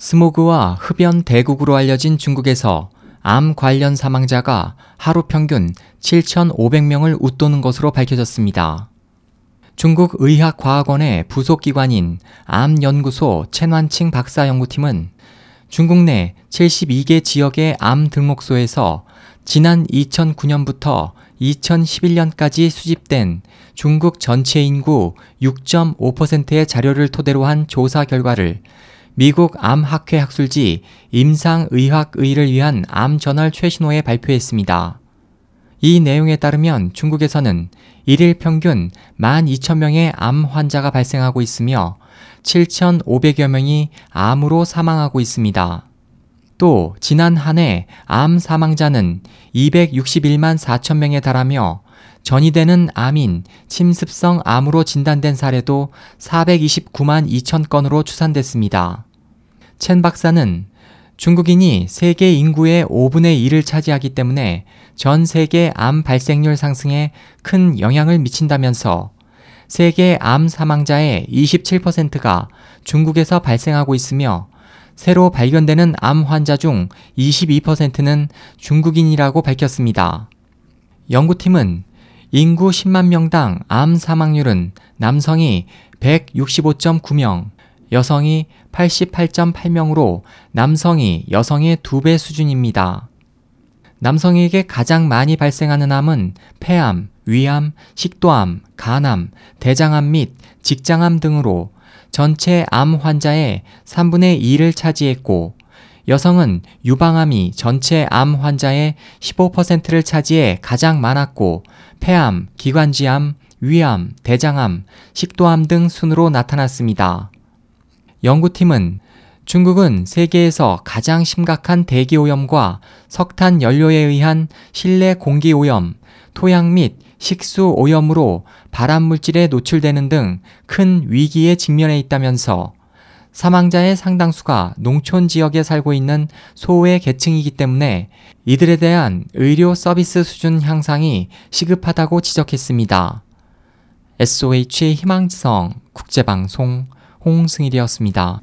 스모그와 흡연 대국으로 알려진 중국에서 암 관련 사망자가 하루 평균 7,500명을 웃도는 것으로 밝혀졌습니다. 중국 의학과학원의 부속기관인 암연구소 첸완칭 박사연구팀은 중국 내 72개 지역의 암 등록소에서 지난 2009년부터 2011년까지 수집된 중국 전체 인구 6.5%의 자료를 토대로 한 조사 결과를 미국 암학회 학술지 임상의학의를 위한 암 저널 최신호에 발표했습니다. 이 내용에 따르면 중국에서는 일일 평균 12,000명의 암 환자가 발생하고 있으며 7,500여 명이 암으로 사망하고 있습니다. 또 지난 한 해 암 사망자는 261만 4천 명에 달하며 전이되는 암인 침습성 암으로 진단된 사례도 429만 2천 건으로 추산됐습니다. 첸 박사는 중국인이 세계 인구의 5분의 1을 차지하기 때문에 전 세계 암 발생률 상승에 큰 영향을 미친다면서 세계 암 사망자의 27%가 중국에서 발생하고 있으며 새로 발견되는 암 환자 중 22%는 중국인이라고 밝혔습니다. 연구팀은 인구 10만 명당 암 사망률은 남성이 165.9명, 여성이 88.8명으로 남성이 여성의 2배 수준입니다. 남성에게 가장 많이 발생하는 암은 폐암, 위암, 식도암, 간암, 대장암 및 직장암 등으로 전체 암 환자의 3분의 2를 차지했고 여성은 유방암이 전체 암 환자의 15%를 차지해 가장 많았고 폐암, 기관지암, 위암, 대장암, 식도암 등 순으로 나타났습니다. 연구팀은 중국은 세계에서 가장 심각한 대기 오염과 석탄 연료에 의한 실내 공기 오염, 토양 및 식수 오염으로 발암 물질에 노출되는 등 큰 위기에 직면해 있다면서 사망자의 상당수가 농촌 지역에 살고 있는 소외 계층이기 때문에 이들에 대한 의료 서비스 수준 향상이 시급하다고 지적했습니다. SOH 희망지성 국제방송 홍승일이었습니다.